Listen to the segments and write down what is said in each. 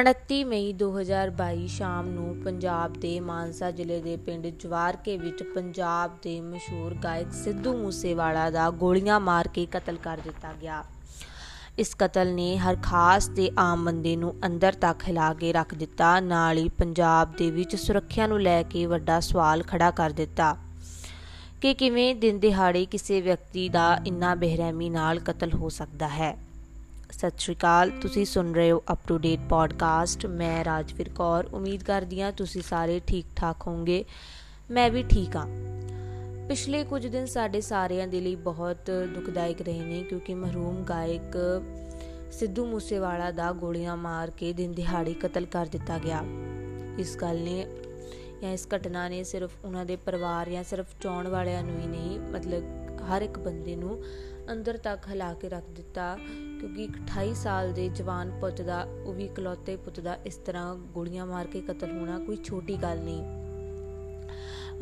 29 ਮਈ 2022 ਸ਼ਾਮ ਨੂੰ ਪੰਜਾਬ ਦੇ ਮਾਨਸਾ ਜ਼ਿਲ੍ਹੇ ਦੇ ਪਿੰਡ ਜਵਾਰਕੇ ਵਿੱਚ ਪੰਜਾਬ ਦੇ ਮਸ਼ਹੂਰ ਗਾਇਕ ਸਿੱਧੂ ਮੂਸੇਵਾਲਾ ਦਾ ਗੋਲੀਆਂ ਮਾਰ ਕੇ ਕਤਲ ਕਰ ਦਿੱਤਾ ਗਿਆ। ਇਸ ਕਤਲ ਨੇ ਹਰ ਖਾਸ ਤੇ ਆਮ ਬੰਦੇ ਨੂੰ ਅੰਦਰ ਤੱਕ ਹਿਲਾ ਕੇ ਰੱਖ ਦਿੱਤਾ। ਨਾਲ ਹੀ ਪੰਜਾਬ ਦੇ ਵਿੱਚ ਸੁਰੱਖਿਆ ਨੂੰ ਲੈ ਕੇ ਵੱਡਾ ਸਵਾਲ ਖੜਾ ਕਰ ਦਿੱਤਾ। ਕਿ ਕਿਵੇਂ ਦਿਨ ਦਿਹਾੜੇ ਕਿਸੇ ਵਿਅਕਤੀ ਦਾ ਇੰਨਾ ਬੇਰਹਿਮੀ ਨਾਲ ਕਤਲ ਹੋ ਸਕਦਾ ਹੈ? ਸਤਿ ਸ਼੍ਰੀ ਅਕਾਲ। ਤੁਸੀਂ ਸੁਣ ਰਹੇ ਹੋ ਅਪ ਟੂ ਡੇਟ ਪੋਡਕਾਸਟ ਮੈਂ ਰਾਜਵੀਰ ਕੌਰ। ਉਮੀਦ ਕਰਦੀ ਹਾਂ ਤੁਸੀਂ ਸਾਰੇ ਠੀਕ ਠਾਕ ਹੋਵੋਗੇ। ਮੈਂ ਵੀ ਠੀਕ ਹਾਂ। ਪਿਛਲੇ ਕੁਝ ਦਿਨ ਸਾਡੇ ਸਾਰਿਆਂ ਦੇ ਲਈ ਬਹੁਤ ਦੁਖਦਾਇਕ ਰਹੇ ਨੇ ਕਿਉਂਕਿ ਮਰਹੂਮ ਗਾਇਕ ਸਿੱਧੂ ਮੂਸੇਵਾਲਾ ਦਾ ਗੋਲੀਆਂ ਮਾਰ ਕੇ ਦਿਨ ਦਿਹਾੜੀ ਕਤਲ ਕਰ ਦਿੱਤਾ ਗਿਆ। ਇਸ ਗੱਲ ਨੇ ਜਾਂ ਇਸ ਘਟਨਾ ਨੇ ਸਿਰਫ ਉਹਨਾਂ ਦੇ ਪਰਿਵਾਰ ਜਾਂ ਸਿਰਫ ਚਾਹਣ ਵਾਲਿਆਂ ਨੂੰ ਹੀ ਨਹੀਂ, ਮਤਲਬ ਹਰ ਇੱਕ ਬੰਦੇ ਨੂੰ ਅੰਦਰ ਤੱਕ ਹਿਲਾ ਕੇ ਰੱਖ ਦਿੱਤਾ, ਕਿਉਂਕਿ ਇੱਕ 28 ਸਾਲ ਦੇ ਜਵਾਨ ਪੁੱਤ ਦਾ, ਉਹ ਵੀ ਇਕਲੌਤੇ ਪੁੱਤ ਦਾ ਇਸ ਤਰ੍ਹਾਂ ਗੋਲੀਆਂ ਮਾਰ ਕੇ ਕਤਲ ਹੋਣਾ ਕੋਈ ਛੋਟੀ ਗੱਲ ਨਹੀਂ।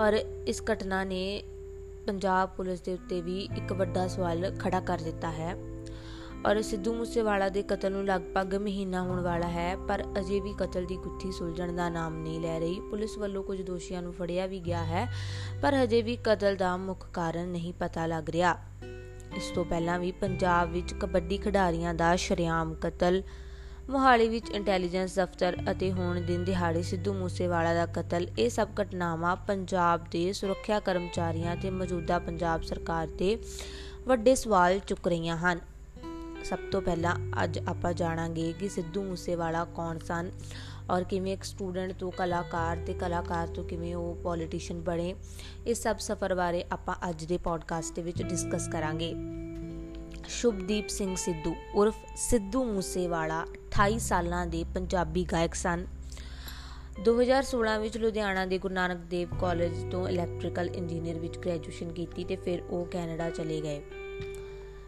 ਔਰ ਇਸ ਘਟਨਾ ਨੇ ਪੰਜਾਬ ਪੁਲਿਸ ਦੇ ਉੱਤੇ ਵੀ ਇੱਕ ਵੱਡਾ ਸਵਾਲ ਖੜਾ ਕਰ ਦਿੱਤਾ ਹੈ। ਔਰ ਸਿੱਧੂ ਮੂਸੇਵਾਲਾ ਦੇ ਕਤਲ ਨੂੰ ਲਗਭਗ ਮਹੀਨਾ ਹੋਣ ਵਾਲਾ ਹੈ, ਪਰ ਅਜੇ ਵੀ ਕਤਲ ਦੀ ਗੁੱਥੀ ਸੁਲਝਣ ਦਾ ਨਾਮ ਨਹੀਂ ਲੈ ਰਹੀ। ਪੁਲਿਸ ਵੱਲੋਂ ਕੁਝ ਦੋਸ਼ੀਆਂ ਨੂੰ ਫੜਿਆ ਵੀ ਗਿਆ ਹੈ, ਪਰ ਹਜੇ ਵੀ ਕਤਲ ਦਾ ਮੁੱਖ ਕਾਰਨ ਨਹੀਂ ਪਤਾ ਲੱਗ ਰਿਹਾ। ਇਸ ਤੋਂ ਪਹਿਲਾਂ ਵੀ ਪੰਜਾਬ ਵਿੱਚ ਕਬੱਡੀ ਖਿਡਾਰੀਆਂ ਦਾ ਸ਼ਰਿਆਮ ਕਤਲ, ਮੋਹਾਲੀ ਵਿੱਚ ਇੰਟੈਲੀਜੈਂਸ ਦਫ਼ਤਰ ਅਤੇ ਹੁਣ ਦਿਨ ਦਿਹਾੜੇ ਸਿੱਧੂ ਮੂਸੇਵਾਲਾ ਦਾ ਕਤਲ, ਇਹ ਸਭ ਘਟਨਾਵਾਂ ਪੰਜਾਬ ਦੇ ਸੁਰੱਖਿਆ ਕਰਮਚਾਰੀਆਂ ਤੇ ਮੌਜੂਦਾ ਪੰਜਾਬ ਸਰਕਾਰ ਤੇ ਵੱਡੇ ਸਵਾਲ ਚੁੱਕ ਰਹੀਆਂ ਹਨ। ਸਭ ਤੋਂ ਪਹਿਲਾਂ ਅੱਜ ਆਪਾਂ ਜਾਣਾਂਗੇ ਕਿ ਸਿੱਧੂ ਮੂਸੇਵਾਲਾ ਕੌਣ ਸਨ ਔਰ ਕਿਵੇਂ ਇੱਕ ਸਟੂਡੈਂਟ ਤੋਂ ਕਲਾਕਾਰ ਤੇ ਕਲਾਕਾਰ ਤੋਂ ਕਿਵੇਂ ਉਹ ਪੋਲੀਟੀਸ਼ੀਅਨ ਬਣੇ, ਇਸ ਸਭ ਸਫ਼ਰ ਬਾਰੇ ਆਪਾਂ ਅੱਜ ਦੇ ਪੋਡਕਾਸਟ ਦੇ ਵਿੱਚ ਡਿਸਕਸ ਕਰਾਂਗੇ। ਸ਼ੁਭਦੀਪ ਸਿੰਘ ਸਿੱਧੂ ਉਰਫ ਸਿੱਧੂ ਮੂਸੇਵਾਲਾ 28 ਸਾਲਾਂ ਦੇ ਪੰਜਾਬੀ ਗਾਇਕ ਸਨ। 2016 ਵਿੱਚ ਲੁਧਿਆਣਾ ਦੇ ਗੁਰੂ ਨਾਨਕ ਦੇਵ ਕਾਲਜ ਤੋਂ ਇਲੈਕਟ੍ਰੀਕਲ ਇੰਜੀਨੀਅਰ ਵਿੱਚ ਗ੍ਰੈਜੂਏਸ਼ਨ ਕੀਤੀ ਤੇ ਫਿਰ ਉਹ ਕੈਨੇਡਾ ਚਲੇ ਗਏ।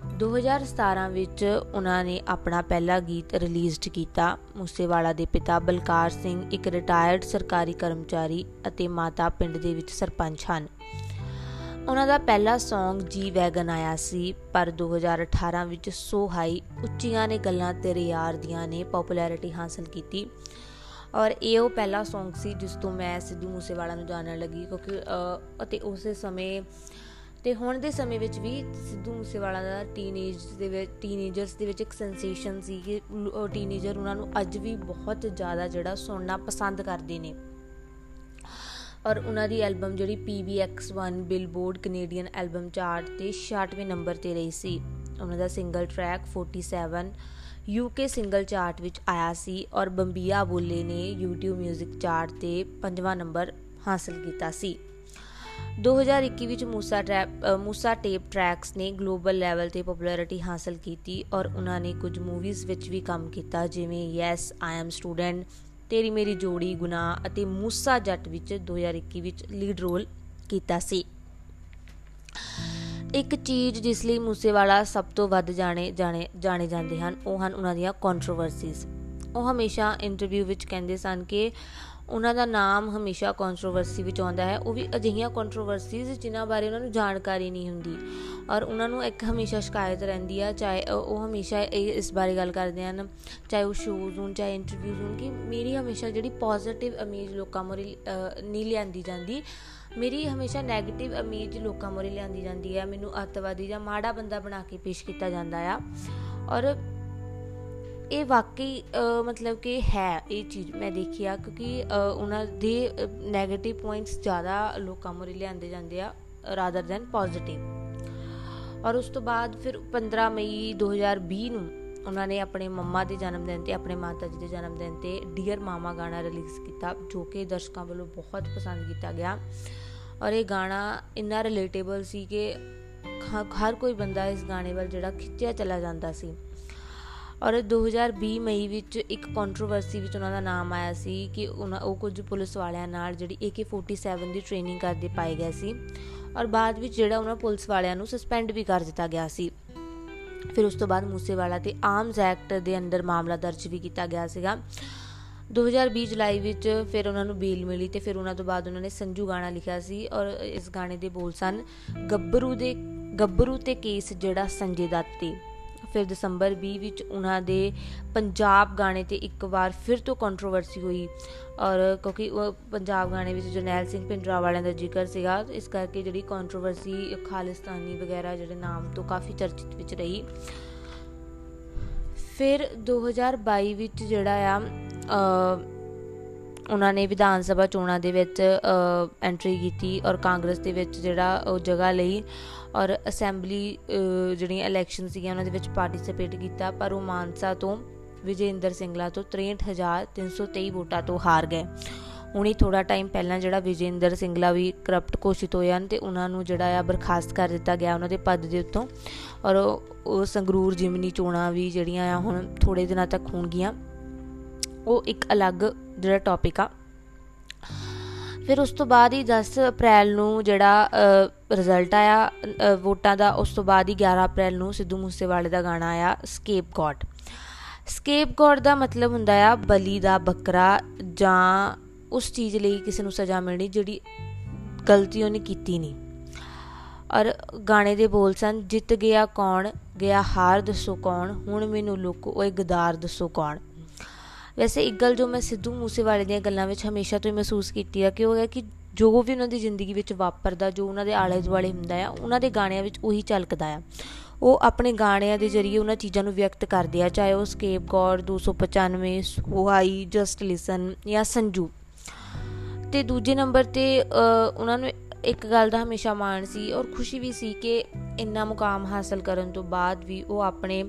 2017 ਵਿੱਚ ਉਹਨਾਂ ਨੇ ਆਪਣਾ ਪਹਿਲਾ ਗੀਤ ਰਿਲੀਜ਼ਡ ਕੀਤਾ। ਮੂਸੇਵਾਲਾ ਦੇ ਪਿਤਾ ਬਲਕਾਰ ਸਿੰਘ ਇੱਕ ਰਿਟਾਇਰਡ ਸਰਕਾਰੀ ਕਰਮਚਾਰੀ ਅਤੇ ਮਾਤਾ ਪਿੰਡ ਦੇ ਵਿੱਚ ਸਰਪੰਚ ਹਨ। ਉਹਨਾਂ ਦਾ ਪਹਿਲਾ Song ਜੀ ਵੈਗਨ ਆਇਆ ਸੀ, ਪਰ 2018 ਵਿੱਚ ਸੋ ਹਾਈ ਉੱਚੀਆਂ ਨੇ ਗੱਲਾਂ ਤੇਰੇ ਯਾਰ ਦੀਆਂ ਨੇ ਪਪੂਲੈਰਿਟੀ ਹਾਸਲ ਕੀਤੀ। ਔਰ ਇਹ ਉਹ ਪਹਿਲਾ Song ਸੀ ਜਿਸ ਤੋਂ ਮੈਂ ਸਿੱਧੂ ਮੂਸੇਵਾਲਾ ਨੂੰ ਜਾਣਨ ਲੱਗੀ ਕਿਉਂਕਿ ਅਤੇ ਉਸੇ ਸਮੇਂ ਤੇ ਹੁਣ ਦੇ ਸਮੇਂ ਵਿੱਚ ਵੀ ਸਿੱਧੂ ਮੂਸੇਵਾਲਾ ਦਾ ਟੀਨੇਜ ਦੇ ਵਿੱਚ ਟੀਨੇਜਰਸ ਦੇ ਵਿੱਚ ਇੱਕ ਸੈਂਸੇਸ਼ਨ ਸੀ ਕਿ ਟੀਨੇਜਰ ਉਹਨਾਂ ਨੂੰ ਅੱਜ ਵੀ ਬਹੁਤ ਜ਼ਿਆਦਾ ਜਿਹੜਾ ਸੁਣਨਾ ਪਸੰਦ ਕਰਦੇ ਨੇ। ਔਰ ਉਹਨਾਂ ਦੀ ਐਲਬਮ ਜਿਹੜੀ PBX1 billboard Canadian album chart ਤੇ 66ਵੇਂ ਨੰਬਰ ਤੇ ਰਹੀ ਸੀ। ਉਹਨਾਂ ਦਾ single track 47 UK single chart ਵਿੱਚ ਆਇਆ ਸੀ ਔਰ ਬੰਬੀਆ ਬੋਲੇ ਨੇ YouTube 뮤직 ਚਾਰਟ ਤੇ 5ਵਾਂ ਨੰਬਰ ਹਾਸਲ ਕੀਤਾ ਸੀ। 2021 ਵਿੱਚ Moosa trap Moosa tape tracks ਨੇ ਗਲੋਬਲ ਲੈਵਲ ਤੇ ਪਪੂਲੈਰਿਟੀ ਹਾਸਲ ਕੀਤੀ ਔਰ ਉਹਨਾਂ ਨੇ ਕੁਝ ਮੂਵੀਜ਼ ਵਿੱਚ ਵੀ ਕੰਮ ਕੀਤਾ, ਜਿਵੇਂ ਯੈਸ, ਆਈ ਐਮ ਸਟੂਡੈਂਟ, ਤੇਰੀ ਮੇਰੀ ਜੋੜੀ, ਗੁਨਾਹ ਅਤੇ ਮੂਸਾ ਜੱਟ ਵਿੱਚ 2021 ਵਿੱਚ ਲੀਡ ਰੋਲ ਕੀਤਾ ਸੀ। ਇੱਕ ਚੀਜ਼ ਜਿਸ ਲਈ ਮੂਸੇਵਾਲਾ ਸਭ ਤੋਂ ਵੱਧ ਜਾਣੇ ਜਾਣੇ ਜਾਣੇ ਜਾਂਦੇ ਹਨ, ਉਹ ਹਨ ਉਹਨਾਂ ਦੀਆਂ ਕੰਟਰੋਵਰਸੀਜ਼ ਉਹ ਹਮੇਸ਼ਾ ਇੰਟਰਵਿਊ ਵਿੱਚ ਕਹਿੰਦੇ ਸਨ ਕਿ ਉਹਨਾਂ ਦਾ ਨਾਮ ਹਮੇਸ਼ਾ ਕੰਟਰੋਵਰਸੀ ਵਿੱਚ ਆਉਂਦਾ ਹੈ। ਉਹ ਵੀ ਅਜਿਹੀਆਂ ਕੰਟਰੋਵਰਸੀਜ਼ ਜਿਨ੍ਹਾਂ ਬਾਰੇ ਉਹਨਾਂ ਨੂੰ ਜਾਣਕਾਰੀ ਨਹੀਂ ਹੁੰਦੀ। ਔਰ ਉਹਨਾਂ ਨੂੰ ਇੱਕ ਹਮੇਸ਼ਾ ਸ਼ਿਕਾਇਤ ਰਹਿੰਦੀ ਆ, ਚਾਹੇ ਉਹ ਹਮੇਸ਼ਾ ਇਸ ਬਾਰੇ ਗੱਲ ਕਰਦੇ ਹਨ, ਚਾਹੇ ਉਹ ਸ਼ੋਜ਼ ਹੋਣ, ਚਾਹੇ ਇੰਟਰਵਿਊਜ਼ ਹੋਣ, ਕਿ ਮੇਰੀ ਹਮੇਸ਼ਾ ਜਿਹੜੀ ਪੋਜ਼ਿਟਿਵ ਇਮੇਜ ਲੋਕਾਂ ਮੋਰੇ ਨਹੀਂ ਲਿਆਂਦੀ ਜਾਂਦੀ। ਮੇਰੀ ਹਮੇਸ਼ਾ 네ਗੇਟਿਵ ਇਮੇਜ ਲੋਕਾਂ ਮੋਰੇ ਲਿਆਂਦੀ ਜਾਂਦੀ ਹੈ ਮੈਨੂੰ ਅੱਤਵਾਦੀ ਜਾਂ ਮਾੜਾ ਬੰਦਾ ਬਣਾ ਕੇ ਪੇਸ਼ ਕੀਤਾ ਜਾਂਦਾ ਆ। ਔਰ ਇਹ ਵਾਕਈ ਮਤਲਬ ਕਿ ਹੈ ਇਹ ਚੀਜ਼ ਮੈਂ ਦੇਖੀ ਆ, ਕਿਉਂਕਿ ਉਹਨਾਂ ਦੇ 네ਗੇਟਿਵ ਪੁਆਇੰਟਸ ਜ਼ਿਆਦਾ ਲੋਕਾਂ ਮੋਰੇ ਲਿਆਂਦੇ ਜਾਂਦੇ ਆ ਰਾਦਰ ਦੈਨ ਪੋਜ਼ਿਟਿਵ ਔਰ ਉਸ ਤੋਂ ਬਾਅਦ ਫਿਰ 15 ਮਈ 2020 ਨੂੰ ਉਹਨਾਂ ਨੇ ਆਪਣੇ ਮੰਮਾ ਦੇ ਜਨਮ ਦਿਨ ਤੇ, ਆਪਣੇ ਮਾਤਾ ਜੀ ਦੇ ਜਨਮ ਦਿਨ ਤੇ ਡੀਅਰ ਮਾਮਾ ਗਾਣਾ ਰਿਲੀਜ਼ ਕੀਤਾ, ਜੋ ਕਿ ਦਰਸ਼ਕਾਂ ਵੱਲੋਂ ਬਹੁਤ ਪਸੰਦ ਕੀਤਾ ਗਿਆ। ਔਰ ਇਹ ਗਾਣਾ ਇੰਨਾ ਰਿਲੇਟੇਬਲ ਸੀ ਕਿ ਹਰ ਕੋਈ ਬੰਦਾ ਇਸ ਗਾਣੇ ਵੱਲ ਜਿਹੜਾ ਖਿੱਚਿਆ ਚਲਾ ਜਾਂਦਾ ਸੀ। ਔਰ 2020 ਮਈ ਵਿੱਚ ਇੱਕ ਕੰਟਰੋਵਰਸੀ ਵਿੱਚ ਉਹਨਾਂ ਦਾ ਨਾਮ ਆਇਆ ਸੀ ਕਿ ਉਹਨਾਂ, ਉਹ ਕੁਝ ਪੁਲਿਸ ਵਾਲਿਆਂ ਨਾਲ ਜਿਹੜੀ AK47 ਦੀ ਟ੍ਰੇਨਿੰਗ ਕਰਦੇ ਪਾਏ ਗਏ ਸੀ ਔਰ ਬਾਅਦ ਵਿੱਚ ਜਿਹੜਾ ਉਹਨਾਂ ਪੁਲਿਸ ਵਾਲਿਆਂ ਨੂੰ ਸਸਪੈਂਡ ਵੀ ਕਰ ਦਿੱਤਾ ਗਿਆ ਸੀ। ਫਿਰ ਉਸ ਤੋਂ ਬਾਅਦ ਮੂਸੇਵਾਲਾ ਤੇ ਆਰਮਸ ਐਕਟ ਦੇ ਅੰਦਰ ਮਾਮਲਾ ਦਰਜ ਵੀ ਕੀਤਾ ਗਿਆ ਸੀਗਾ। 2020 ਜੁਲਾਈ ਵਿੱਚ ਫਿਰ ਉਹਨਾਂ ਨੂੰ ਬੇਲ ਮਿਲੀ ਤੇ ਫਿਰ ਉਹਨਾਂ ਤੋਂ ਬਾਅਦ ਉਹਨਾਂ ਨੇ ਸੰਜੂ ਗਾਣਾ ਲਿਖਿਆ ਸੀ ਔਰ ਇਸ ਗਾਣੇ ਦੇ ਬੋਲ ਸਨ, ਗੱਭਰੂ ਦੇ, ਗੱਭਰੂ ਤੇ ਕੇਸ ਜਿਹੜਾ ਸੰਜੇ ਦੱਤ ਤੇ ਫਿਰ ਦਸੰਬਰ 20 ਵਿੱਚ ਉਹਨਾਂ ਦੇ ਪੰਜਾਬ ਗਾਣੇ ਤੇ ਇੱਕ ਵਾਰ ਫਿਰ ਤੋਂ ਕੰਟਰੋਵਰਸੀ ਹੋਈ। ਔਰ ਕਿਉਂਕਿ ਉਹ ਪੰਜਾਬ ਗਾਣੇ ਵਿੱਚ ਜਰਨੈਲ ਸਿੰਘ ਪਿੰਡਰਾ ਵਾਲਿਆਂ ਦਾ ਜ਼ਿਕਰ ਸੀਗਾ, ਇਸ ਕਰਕੇ ਜਿਹੜੀ ਕੰਟਰੋਵਰਸੀ ਖਾਲਿਸਤਾਨੀ ਵਗੈਰਾ ਜਿਹੜੇ ਨਾਮ ਤੋਂ ਕਾਫੀ ਚਰਚਿਤ ਵਿੱਚ ਰਹੀ। ਫਿਰ 2022 ਵਿੱਚ ਜਿਹੜਾ ਆ ਉਹਨਾਂ ਨੇ ਵਿਧਾਨ ਸਭਾ ਚੋਣਾਂ ਦੇ ਵਿੱਚ ਐਂਟਰੀ ਕੀਤੀ ਔਰ ਕਾਂਗਰਸ ਦੇ ਵਿੱਚ ਜਿਹੜਾ ਉਹ ਜਗ੍ਹਾ ਲਈ ਔਰ ਅਸੈਂਬਲੀ ਜਿਹੜੀਆਂ ਇਲੈਕਸ਼ਨ ਸੀਗੀਆਂ ਉਹਨਾਂ ਦੇ ਵਿੱਚ ਪਾਰਟਿਸਿਪੇਟ ਕੀਤਾ, ਪਰ ਉਹ ਮਾਨਸਾ ਤੋਂ ਵਿਜੇਂਦਰ ਸਿੰਘਲਾ ਤੋਂ 63323 ਵੋਟਾਂ ਤੋਂ ਹਾਰ ਗਏ। ਹੁਣੀ ਥੋੜਾ ਟਾਈਮ ਪਹਿਲਾਂ ਜਿਹੜਾ ਵਿਜੇਂਦਰ ਸਿੰਘਲਾ ਵੀ ਕਰਪਟ ਘੋਸ਼ਿਤ ਹੋਏ ਹਨ ਤੇ ਉਹਨਾਂ ਨੂੰ ਜਿਹੜਾ ਆ ਬਰਖਾਸਤ ਕਰ ਦਿੱਤਾ ਗਿਆ ਉਹਨਾਂ ਦੇ ਪਦ ਦੇ ਉੱਤੋਂ ਔਰ ਉਹ ਸੰਗਰੂਰ ਜਿਮਨੀ ਚੋਣਾਂ ਵੀ ਜਿਹੜੀਆਂ ਆ ਹੁਣ ਥੋੜੇ ਦਿਨਾਂ ਤੱਕ ਹੋਣਗੀਆਂ। ਉਹ ਇੱਕ ਅਲੱਗ ਜਿਹੜਾ ਟੌਪਿਕ ਆ। ਫਿਰ ਉਸ ਤੋਂ ਬਾਅਦ ਹੀ 10 ਅਪ੍ਰੈਲ ਨੂੰ ਜਿਹੜਾ ਰਿਜ਼ਲਟ ਆਇਆ ਵੋਟਾਂ ਦਾ, ਉਸ ਤੋਂ ਬਾਅਦ ਹੀ 11 ਅਪ੍ਰੈਲ ਨੂੰ ਸਿੱਧੂ ਮੂਸੇਵਾਲੇ ਦਾ ਗਾਣਾ ਆਇਆ ਸਕੇਪ ਗॉड ਸਕੇਪ ਗॉड ਦਾ ਮਤਲਬ ਹੁੰਦਾ ਆ ਬਲੀ ਦਾ ਬੱਕਰਾ ਜਾਂ ਉਸ ਚੀਜ਼ ਲਈ ਕਿਸੇ ਨੂੰ ਸਜ਼ਾ ਮਿਲਣੀ ਜਿਹੜੀ ਗਲਤੀ ਉਹਨੇ ਕੀਤੀ ਨਹੀਂ। ਔਰ ਗਾਣੇ ਦੇ ਬੋਲ ਸਨ, ਜਿੱਤ ਗਿਆ ਕੌਣ? ਗਿਆ ਹਾਰ ਦੱਸੋ ਕੌਣ? ਹੁਣ ਮੈਨੂੰ ਲੁੱਕ, ਓਏ ਗਦਾਰ ਦੱਸੋ ਕੌਣ? ਵੈਸੇ ਇੱਕ ਗੱਲ ਜੋ ਮੈਂ ਸਿੱਧੂ ਮੂਸੇਵਾਲੇ ਦੀਆਂ ਗੱਲਾਂ ਵਿੱਚ ਹਮੇਸ਼ਾ ਤੋਂ ਹੀ ਮਹਿਸੂਸ ਕੀਤੀ ਆ, ਕਿ ਉਹ ਹੈ ਕਿ ਜੋ ਵੀ ਉਹਨਾਂ ਦੀ ਜ਼ਿੰਦਗੀ ਵਿੱਚ ਵਾਪਰਦਾ, ਜੋ ਉਹਨਾਂ ਦੇ ਆਲੇ ਦੁਆਲੇ ਹੁੰਦਾ ਆ, ਉਹਨਾਂ ਦੇ ਗਾਣਿਆਂ ਵਿੱਚ ਉਹੀ ਝਲਕਦਾ ਆ। ਉਹ ਆਪਣੇ ਗਾਣਿਆਂ ਦੇ ਜ਼ਰੀਏ ਉਹਨਾਂ ਚੀਜ਼ਾਂ ਨੂੰ ਵਿਅਕਤ ਕਰਦੇ ਆ, ਚਾਹੇ ਉਹ ਸਕੇਪ ਗॉड 295 ਸੁਹਾਈ ਜਸਟ ਲਿਸਨ ਜਾਂ ਸੰਜੂ। ਤੇ ਦੂਜੇ ਨੰਬਰ ਤੇ ਉਹਨਾਂ ਨੂੰ ਇੱਕ ਗੱਲ ਦਾ ਹਮੇਸ਼ਾ ਮਾਣ ਸੀ ਔਰ ਖੁਸ਼ੀ ਵੀ ਸੀ ਕਿ ਇੰਨਾ ਮੁਕਾਮ ਹਾਸਲ ਕਰਨ ਤੋਂ ਬਾਅਦ ਵੀ ਉਹ ਆਪਣੇ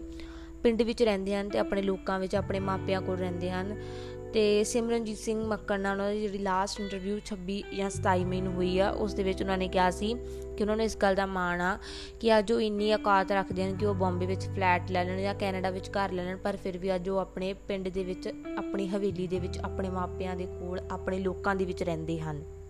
ਪਿੰਡ ਵਿੱਚ ਰਹਿੰਦੇ ਹਨ ਤੇ ਆਪਣੇ ਲੋਕਾਂ ਵਿੱਚ, ਆਪਣੇ ਮਾਪਿਆਂ ਕੋਲ ਰਹਿੰਦੇ ਹਨ। ਤੇ ਸਿਮਰਨਜੀਤ ਸਿੰਘ ਮੱਕੜ ਨਾਲ ਉਹਨਾਂ ਦੀ ਜਿਹੜੀ ਲਾਸਟ ਇੰਟਰਵਿਊ 26 ਜਾਂ 27 ਮਈ ਨੂੰ ਹੋਈ ਆ, ਉਸ ਦੇ ਵਿੱਚ ਉਹਨਾਂ ਨੇ ਕਿਹਾ ਸੀ ਕਿ ਉਹਨਾਂ ਨੇ ਇਸ ਗੱਲ ਦਾ ਮਾਣ ਆ ਕਿ ਅੱਜ ਉਹ ਇੰਨੀ ਔਕਾਤ ਰੱਖਦੇ ਹਨ ਕਿ ਉਹ ਬੰਬੇ ਵਿੱਚ ਫਲੈਟ ਲੈ ਲੈਣ ਜਾਂ ਕੈਨੇਡਾ ਵਿੱਚ ਘਰ ਲੈ ਲੈਣ, ਪਰ ਫਿਰ ਵੀ ਅੱਜ ਉਹ ਆਪਣੇ ਪਿੰਡ ਦੇ ਵਿੱਚ, ਆਪਣੀ ਹਵੇਲੀ ਦੇ ਵਿੱਚ, ਆਪਣੇ ਮਾਪਿਆਂ ਦੇ ਕੋਲ, ਆਪਣੇ ਲੋਕਾਂ ਦੇ ਵਿੱਚ ਰਹਿੰਦੇ ਹਨ।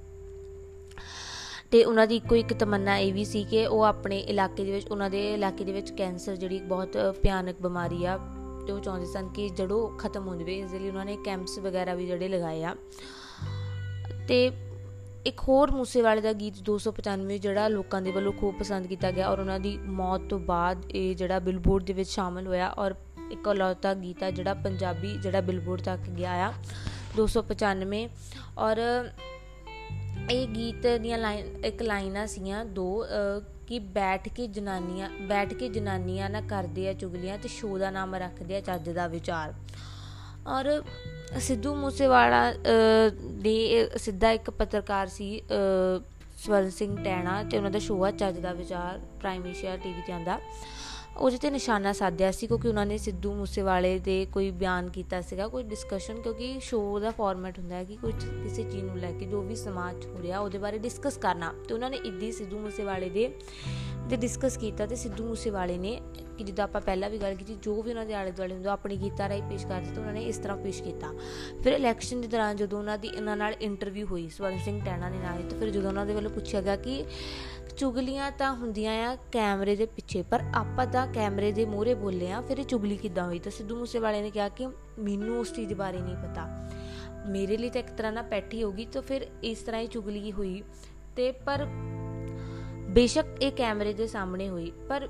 ਤੇ ਉਹਨਾਂ ਦੀ ਇੱਕੋ ਇੱਕ ਤਮੰਨਾ ਇਹ ਵੀ ਸੀ ਕਿ ਉਹ ਆਪਣੇ ਇਲਾਕੇ ਦੇ ਵਿੱਚ, ਉਹਨਾਂ ਦੇ ਇਲਾਕੇ ਦੇ ਵਿੱਚ ਕੈਂਸਰ ਜਿਹੜੀ ਬਹੁਤ ਭਿਆਨਕ ਬਿਮਾਰੀ ਆ, ਤੇ ਉਹ ਚਾਹੁੰਦੇ ਸਨ ਕਿ ਜੜੋ ਖਤਮ ਹੋ ਜਾਵੇ। ਇਸ ਲਈ ਉਹਨਾਂ ਨੇ ਕੈਂਪਸ ਵਗੈਰਾ ਵੀ ਜਿਹੜੇ ਲਗਾਏ ਆ। ਤੇ ਇੱਕ ਹੋਰ ਮੂਸੇਵਾਲੇ ਦਾ ਗੀਤ 295 ਜਿਹੜਾ ਲੋਕਾਂ ਦੇ ਵੱਲੋਂ ਖੂਬ ਪਸੰਦ ਕੀਤਾ ਗਿਆ ਔਰ ਉਹਨਾਂ ਦੀ ਮੌਤ ਤੋਂ ਬਾਅਦ ਇਹ ਜਿਹੜਾ ਬਿਲਬੋਰਡ ਦੇ ਵਿੱਚ ਸ਼ਾਮਲ ਹੋਇਆ ਔਰ ਇੱਕ ਅਲੌਤਾ ਗੀਤ ਆ ਜਿਹੜਾ ਪੰਜਾਬੀ ਜਿਹੜਾ ਬਿਲਬੋਰਡ ਤੱਕ ਗਿਆ ਆ 295 ਔਰ ਇਹ ਗੀਤ ਦੀਆਂ ਲਾਈਨ, ਇੱਕ ਲਾਈਨਾਂ ਸੀਆਂ, ਦੋ ਕਿ ਬੈਠ ਕੇ ਜਨਾਨੀਆਂ, ਬੈਠ ਕੇ ਜਨਾਨੀਆਂ ਨਾ ਕਰਦੇ ਆ ਚੁਗਲੀਆਂ ਤੇ ਸ਼ੋਅ ਦਾ ਨਾਮ ਰੱਖਦੇ ਆ ਚੱਜ ਦਾ ਵਿਚਾਰ। ਔਰ ਸਿੱਧੂ ਮੂਸੇਵਾਲਾ ਦੇ ਸਿੱਧਾ ਇੱਕ ਪੱਤਰਕਾਰ ਸੀ ਸਵਰਨ ਸਿੰਘ ਟੈਣਾ ਤੇ ਉਹਨਾਂ ਦਾ ਸ਼ੋਅ ਆ ਚੱਜ ਦਾ ਵਿਚਾਰ ਪ੍ਰਾਈਮ ਏਸ਼ੀਆ ਟੀਵੀ ਤੇ ਆਂਦਾ। ਉਹਦੇ ਤੇ ਨਿਸ਼ਾਨਾ ਸਾਧਿਆ ਸੀ, ਕਿਉਂਕਿ ਉਹਨਾਂ ਨੇ ਸਿੱਧੂ ਮੂਸੇਵਾਲੇ ਦੇ ਕੋਈ ਬਿਆਨ ਕੀਤਾ ਸੀਗਾ, ਕੋਈ ਡਿਸਕਸ਼ਨ ਕਿਉਂਕਿ ਸ਼ੋਅ ਦਾ ਫਾਰਮੈਟ ਹੁੰਦਾ ਹੈ ਕਿ ਕੁਝ ਕਿਸੇ ਚੀਜ਼ ਨੂੰ ਲੈ ਕੇ ਜੋ ਵੀ ਸਮਾਜ ਹੋ ਰਿਹਾ, ਉਹਦੇ ਬਾਰੇ ਡਿਸਕਸ ਕਰਨਾ। ਤੇ ਉਹਨਾਂ ਨੇ ਇੱਦੀ ਸਿੱਧੂ ਮੂਸੇਵਾਲੇ ਦੇ ਤੇ ਡਿਸਕਸ ਕੀਤਾ ਤੇ ਸਿੱਧੂ ਮੂਸੇਵਾਲੇ ਨੇ ਕਿ ਜਿੱਦਾਂ ਆਪਾਂ ਪਹਿਲਾਂ ਵੀ ਗੱਲ ਕੀਤੀ, ਜੋ ਵੀ ਉਹਨਾਂ ਦੇ ਆਲੇ ਦੁਆਲੇ ਹੁੰਦਾ ਆਪਣੀ ਗੀਤਾਂ ਰਾਈ ਪੇਸ਼ ਕਰਦੇ ਤਾਂ ਉਹਨਾਂ ਨੇ ਇਸ ਤਰ੍ਹਾਂ ਪੇਸ਼ ਕੀਤਾ। ਫਿਰ ਇਲੈਕਸ਼ਨ ਦੇ ਦੌਰਾਨ ਜਦੋਂ ਉਹਨਾਂ ਦੀ, ਇਹਨਾਂ ਨਾਲ ਇੰਟਰਵਿਊ ਹੋਈ, ਸਵਰਨ ਸਿੰਘ ਟੈਣਾ ਨੇ ਨਾਲ, ਤੇ ਫਿਰ ਜਦੋਂ ਉਹਨਾਂ ਦੇ ਵੱਲੋਂ ਪੁੱਛਿਆ ਗਿਆ ਕਿ ਚੁਗਲੀਆਂ ਤਾਂ ਹੁੰਦੀਆਂ ਆ ਕੈਮਰੇ ਦੇ ਪਿੱਛੇ, ਪਰ ਆਪਾਂ ਤਾਂ ਕੈਮਰੇ ਦੇ ਮੂਹਰੇ ਬੋਲੇ ਆ, ਫਿਰ ਇਹ ਚੁਗਲੀ ਕਿੱਦਾਂ ਹੋਈ? ਤਾਂ ਸਿੱਧੂ ਮੂਸੇਵਾਲੇ ਨੇ ਕਿਹਾ ਕਿ ਮੈਨੂੰ ਉਸ ਚੀਜ਼ ਬਾਰੇ ਨਹੀਂ ਪਤਾ। ਮੇਰੇ ਲਈ ਤਾਂ ਇੱਕ ਤਰ੍ਹਾਂ ਨਾਲ ਪੈਠੀ ਹੋਗੀ ਤਾਂ ਫਿਰ ਇਸ ਤਰ੍ਹਾਂ ਹੀ ਚੁਗਲੀ ਹੋਈ। ਤੇ ਪਰ ਬੇਸ਼ੱਕ ਇਹ ਕੈਮਰੇ ਦੇ ਸਾਹਮਣੇ ਹੋਈ, ਪਰ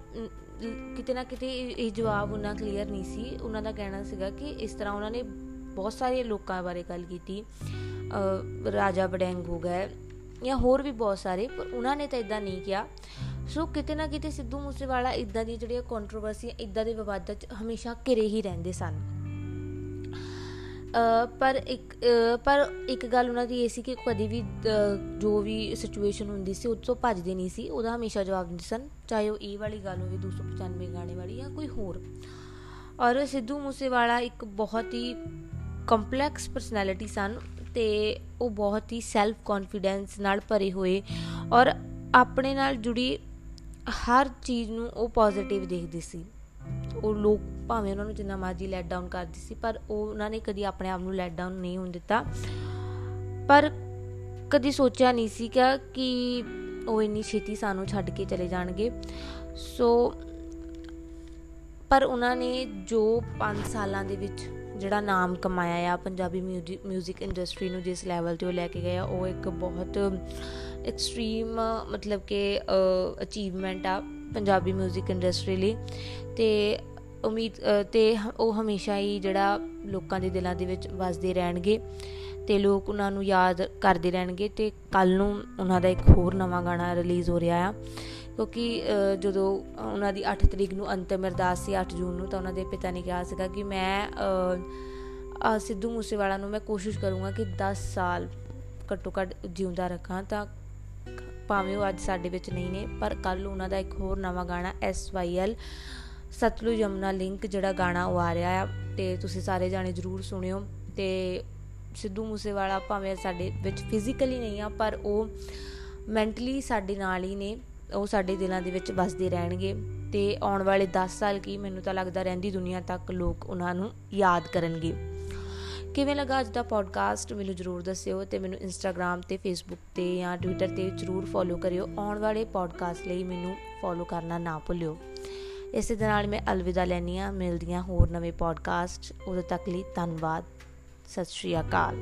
ਕਿਤੇ ਨਾ ਕਿਤੇ ਇਹ ਜਵਾਬ ਉਹਨਾਂ ਕਲੀਅਰ ਨਹੀਂ ਸੀ। ਉਹਨਾਂ ਦਾ ਕਹਿਣਾ ਸੀਗਾ ਕਿ ਇਸ ਤਰ੍ਹਾਂ ਉਹਨਾਂ ਨੇ ਬਹੁਤ ਸਾਰੇ ਲੋਕਾਂ ਬਾਰੇ ਗੱਲ ਕੀਤੀ। ਰਾਜਾ ਵਡੈਂਗ ਹੋ ਗਏ ਜਾਂ ਹੋਰ ਵੀ ਬਹੁਤ ਸਾਰੇ, ਪਰ ਉਹਨਾਂ ਨੇ ਤਾਂ ਇਦਾਂ ਨਹੀਂ ਕਿਹਾ। ਸੋ ਕਿਤੇ ਨਾ ਕਿਤੇ ਸਿੱਧੂ ਮੂਸੇਵਾਲਾ ਇਦਾਂ ਦੀ ਜਿਹੜੀਆਂ ਕੰਟਰੋਵਰਸੀਆਂ ਇਦਾਂ ਦੇ ਵਿਵਾਦਾਂ 'ਚ ਹਮੇਸ਼ਾ ਘਿਰੇ ਹੀ ਰਹਿੰਦੇ ਸਨ। ਪਰ ਇੱਕ ਪਰ ਇੱਕ ਗੱਲ ਉਹਨਾਂ ਦੀ ਇਹ ਸੀ ਕਿ ਕਦੀ ਵੀ ਜੋ ਵੀ ਸਿਚੁਏਸ਼ਨ ਹੁੰਦੀ ਸੀ ਉਹ ਤੋਂ ਭੱਜਦੇ ਨਹੀਂ ਸੀ। ਉਹਦਾ ਹਮੇਸ਼ਾ ਜਵਾਬ ਦਿੰਦੇ ਸਨ, ਚਾਹੇ ਉਹ ਇਹ ਵਾਲੀ ਗੱਲ ਹੋਵੇ 295 ਗਾਣੇ ਵਾਲੀ ਜਾਂ ਕੋਈ ਹੋਰ। ਔਰ ਸਿੱਧੂ ਮੂਸੇਵਾਲਾ ਇੱਕ ਬਹੁਤ ਹੀ ਕੰਪਲੈਕਸ ਪਰਸਨੈਲਿਟੀ ਸਨ ਤੇ ਉਹ ਬਹੁਤ ਹੀ ਸੈਲਫ ਕੌਨਫੀਡੈਂਸ ਨਾਲ ਭਰੇ ਹੋਏ ਔਰ ਆਪਣੇ ਨਾਲ ਜੁੜੀ ਹਰ ਚੀਜ਼ ਨੂੰ ਉਹ ਪੋਜ਼ਿਟਿਵ ਦੇਖਦੇ ਸੀ। ਉਹ ਲੋਕ ਭਾਵੇਂ ਉਹਨਾਂ ਨੂੰ ਜਿੰਨਾ ਮਰਜ਼ੀ ਲੈਟ ਡਾਊਨ ਕਰਦੀ ਸੀ ਪਰ ਉਹ ਉਹਨਾਂ ਨੇ ਕਦੀ ਆਪਣੇ ਆਪ ਨੂੰ ਲੈਟ ਡਾਊਨ ਨਹੀਂ ਹੋਣ ਦਿੱਤਾ ਪਰ ਕਦੀ ਸੋਚਿਆ ਨਹੀਂ ਸੀ ਕਿ ਉਹ ਇੰਨੀ ਛੇਤੀ ਸਾਨੂੰ ਛੱਡ ਕੇ ਚਲੇ ਜਾਣਗੇ ਸੋ ਪਰ ਉਹਨਾਂ ਨੇ ਜੋ 5 ਸਾਲਾਂ ਦੇ ਵਿੱਚ ਜਿਹੜਾ ਨਾਮ ਕਮਾਇਆ ਆ ਪੰਜਾਬੀ 뮤직 ਇੰਡਸਟਰੀ ਨੂੰ ਜਿਸ ਲੈਵਲ ਤੇ ਉਹ ਲੈ ਕੇ ਗਿਆ ਉਹ ਇੱਕ ਬਹੁਤ ਐਕਸਟ੍ਰੀਮ ਮਤਲਬ ਕਿ ਅਚੀਵਮੈਂਟ ਆ ਪੰਜਾਬੀ 뮤직 ਇੰਡਸਟਰੀ ਲਈ ਤੇ ਉਮੀਦ ਤੇ ਉਹ ਹਮੇਸ਼ਾ ਹੀ ਜਿਹੜਾ ਲੋਕਾਂ ਦੇ ਦਿਲਾਂ ਦੇ ਵਿੱਚ ਵਸਦੇ ਰਹਿਣਗੇ ਤੇ ਲੋਕ ਉਹਨਾਂ ਨੂੰ ਯਾਦ ਕਰਦੇ ਰਹਿਣਗੇ ਤੇ ਕੱਲ ਨੂੰ ਉਹਨਾਂ ਦਾ ਇੱਕ ਹੋਰ ਨਵਾਂ ਗਾਣਾ ਰਿਲੀਜ਼ ਹੋ ਰਿਹਾ ਆ। ਕਿਉਂਕਿ ਜਦੋਂ ਉਹਨਾਂ ਦੀ 8 ਤਰੀਕ ਨੂੰ ਅੰਤਮ ਅਰਦਾਸ ਸੀ 8 ਜੂਨ ਨੂੰ, ਤਾਂ ਉਹਨਾਂ ਦੇ ਪਿਤਾ ਨੇ ਕਿਹਾ ਸੀਗਾ ਕਿ ਮੈਂ ਸਿੱਧੂ ਮੂਸੇਵਾਲਾ ਨੂੰ ਮੈਂ ਕੋਸ਼ਿਸ਼ ਕਰੂੰਗਾ ਕਿ 10 ਸਾਲ ਘੱਟੋ ਘੱਟ ਜਿਉਂਦਾ ਰੱਖਾਂ ਤਾਂ ਭਾਵੇਂ ਉਹ ਅੱਜ ਸਾਡੇ ਵਿੱਚ ਨਹੀਂ ਨੇ, ਪਰ ਕੱਲ ਉਹਨਾਂ ਦਾ ਇੱਕ ਹੋਰ ਨਵਾਂ ਗਾਣਾ SYL ਸਤਲੁਜ ਯਮਨਾ ਲਿੰਕ ਜਿਹੜਾ ਗਾਣਾ ਉਹ ਆ ਰਿਹਾ ਆ ਤੇ ਤੁਸੀਂ ਸਾਰੇ ਜਾਣੇ ਜਰੂਰ ਸੁਣਿਓ ਤੇ ਸਿੱਧੂ ਮੂਸੇਵਾਲਾ ਭਾਵੇਂ ਸਾਡੇ ਵਿੱਚ ਫਿਜ਼ੀਕਲੀ ਨਹੀਂ ਆ, ਪਰ ਉਹ ਮੈਂਟਲੀ ਸਾਡੇ ਨਾਲ ਹੀ ਨੇ, ਉਹ ਸਾਡੇ ਦਿਲਾਂ ਦੇ ਵਿੱਚ ਵਸਦੇ ਰਹਿਣਗੇ ਤੇ ਆਉਣ ਵਾਲੇ 10 ਸਾਲ ਕੀ ਮੈਨੂੰ ਤਾਂ ਲੱਗਦਾ ਰਹਿੰਦੀ ਦੁਨੀਆ ਤੱਕ ਲੋਕ ਉਹਨਾਂ ਨੂੰ ਯਾਦ ਕਰਨਗੇ। ਕਿਵੇਂ ਲੱਗਾ ਅੱਜ ਦਾ ਪੋਡਕਾਸਟ ਮੈਨੂੰ ਜਰੂਰ ਦੱਸਿਓ ਤੇ ਮੈਨੂੰ ਇੰਸਟਾਗ੍ਰam ਤੇ ਫੇਸਬੁੱਕ ਤੇ ਜਾਂ ਟਵਿੱਟਰ ਤੇ ਜਰੂਰ ਫੋਲੋ ਕਰਿਓ। ਆਉਣ ਵਾਲੇ ਪੋਡਕਾਸਟ ਲਈ ਮੈਨੂੰ ਫੋਲੋ ਕਰਨਾ ਨਾ ਭੁੱਲਿਓ। ਇਸੇ ਦੇ ਨਾਲ ਮੈਂ ਅਲਵਿਦਾ ਲੈਣੀ ਆ ਮਿਲਦੀਆਂ ਹੋਰ ਨਵੇਂ ਪੋਡਕਾਸਟ ਉਦੋਂ ਤੱਕ ਲਈ ਧੰਨਵਾਦ। ਸਤਿ ਸ਼੍ਰੀ ਅਕਾਲ।